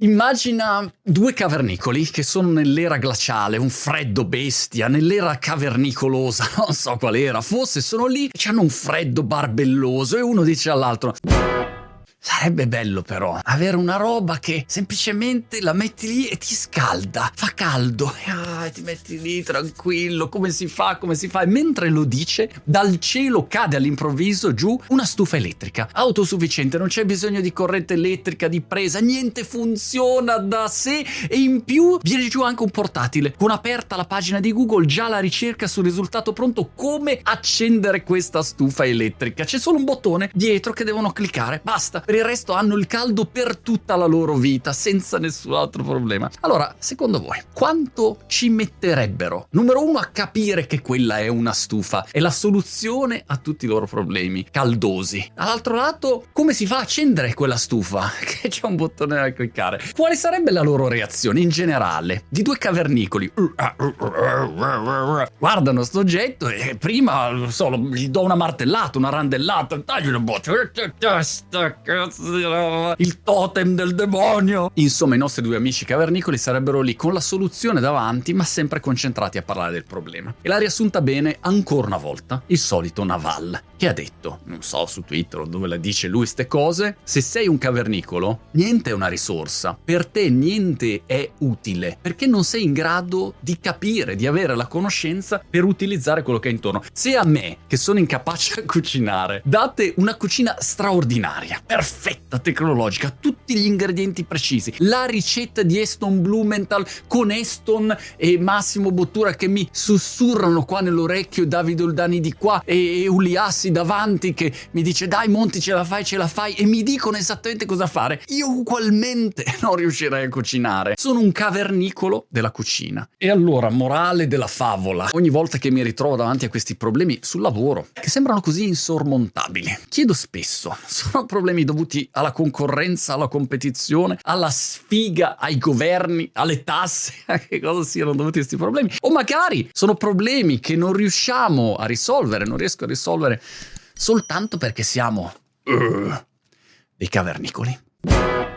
Immagina due cavernicoli che sono nell'era glaciale, un freddo bestia, nell'era cavernicolosa, non so qual era, forse sono lì hanno un freddo barbelloso e uno dice all'altro Sarebbe bello però avere una roba che semplicemente la metti lì e ti scalda, fa caldo, e ah, ti metti lì tranquillo, come si fa, come si fa. E mentre lo dice, dal cielo cade all'improvviso giù una stufa elettrica, autosufficiente, non c'è bisogno di corrente elettrica, di presa, niente funziona da sé. E in più viene giù anche un portatile. Con aperta la pagina di Google, già la ricerca sul risultato pronto, come accendere questa stufa elettrica. C'è solo un bottone dietro che devono cliccare, basta il resto hanno il caldo per tutta la loro vita, senza nessun altro problema. Allora, secondo voi, quanto ci metterebbero? Numero uno, a capire che quella è una stufa, è la soluzione a tutti i loro problemi caldosi. Dall'altro lato, come si fa a accendere quella stufa? Che c'è un bottone da cliccare. Quale sarebbe la loro reazione in generale? Di due cavernicoli. Guardano sto oggetto e prima, so, gli do una martellata, una randellata, taglio una botta il totem del demonio. Insomma, i nostri due amici cavernicoli sarebbero lì con la soluzione davanti, ma sempre concentrati a parlare del problema. E l'ha riassunta bene ancora una volta il solito Naval, che ha detto, non so su Twitter dove la dice lui ste cose, se sei un cavernicolo, niente è una risorsa, per te niente è utile, perché non sei in grado di capire, di avere la conoscenza per utilizzare quello che è intorno. Se a me, che sono incapace a cucinare, date una cucina straordinaria, perfetta, tecnologica, tutti gli ingredienti precisi, la ricetta di Eston Blumenthal con Eston e Massimo Bottura che mi sussurrano qua nell'orecchio, Davide Oldani di qua e Uliassi davanti che mi dice dai Monti ce la fai, ce la fai e mi dicono esattamente cosa fare. Io ugualmente non riuscirei a cucinare. Sono un cavernicolo della cucina. E allora, morale della favola, ogni volta che mi ritrovo davanti a questi problemi sul lavoro, che sembrano così insormontabili, chiedo spesso, sono problemi dovuti alla concorrenza, alla competizione, alla sfiga, ai governi, alle tasse, a che cosa siano dovuti questi problemi. O magari sono problemi che non riusciamo a risolvere, non riesco a risolvere soltanto perché siamo uh, dei cavernicoli.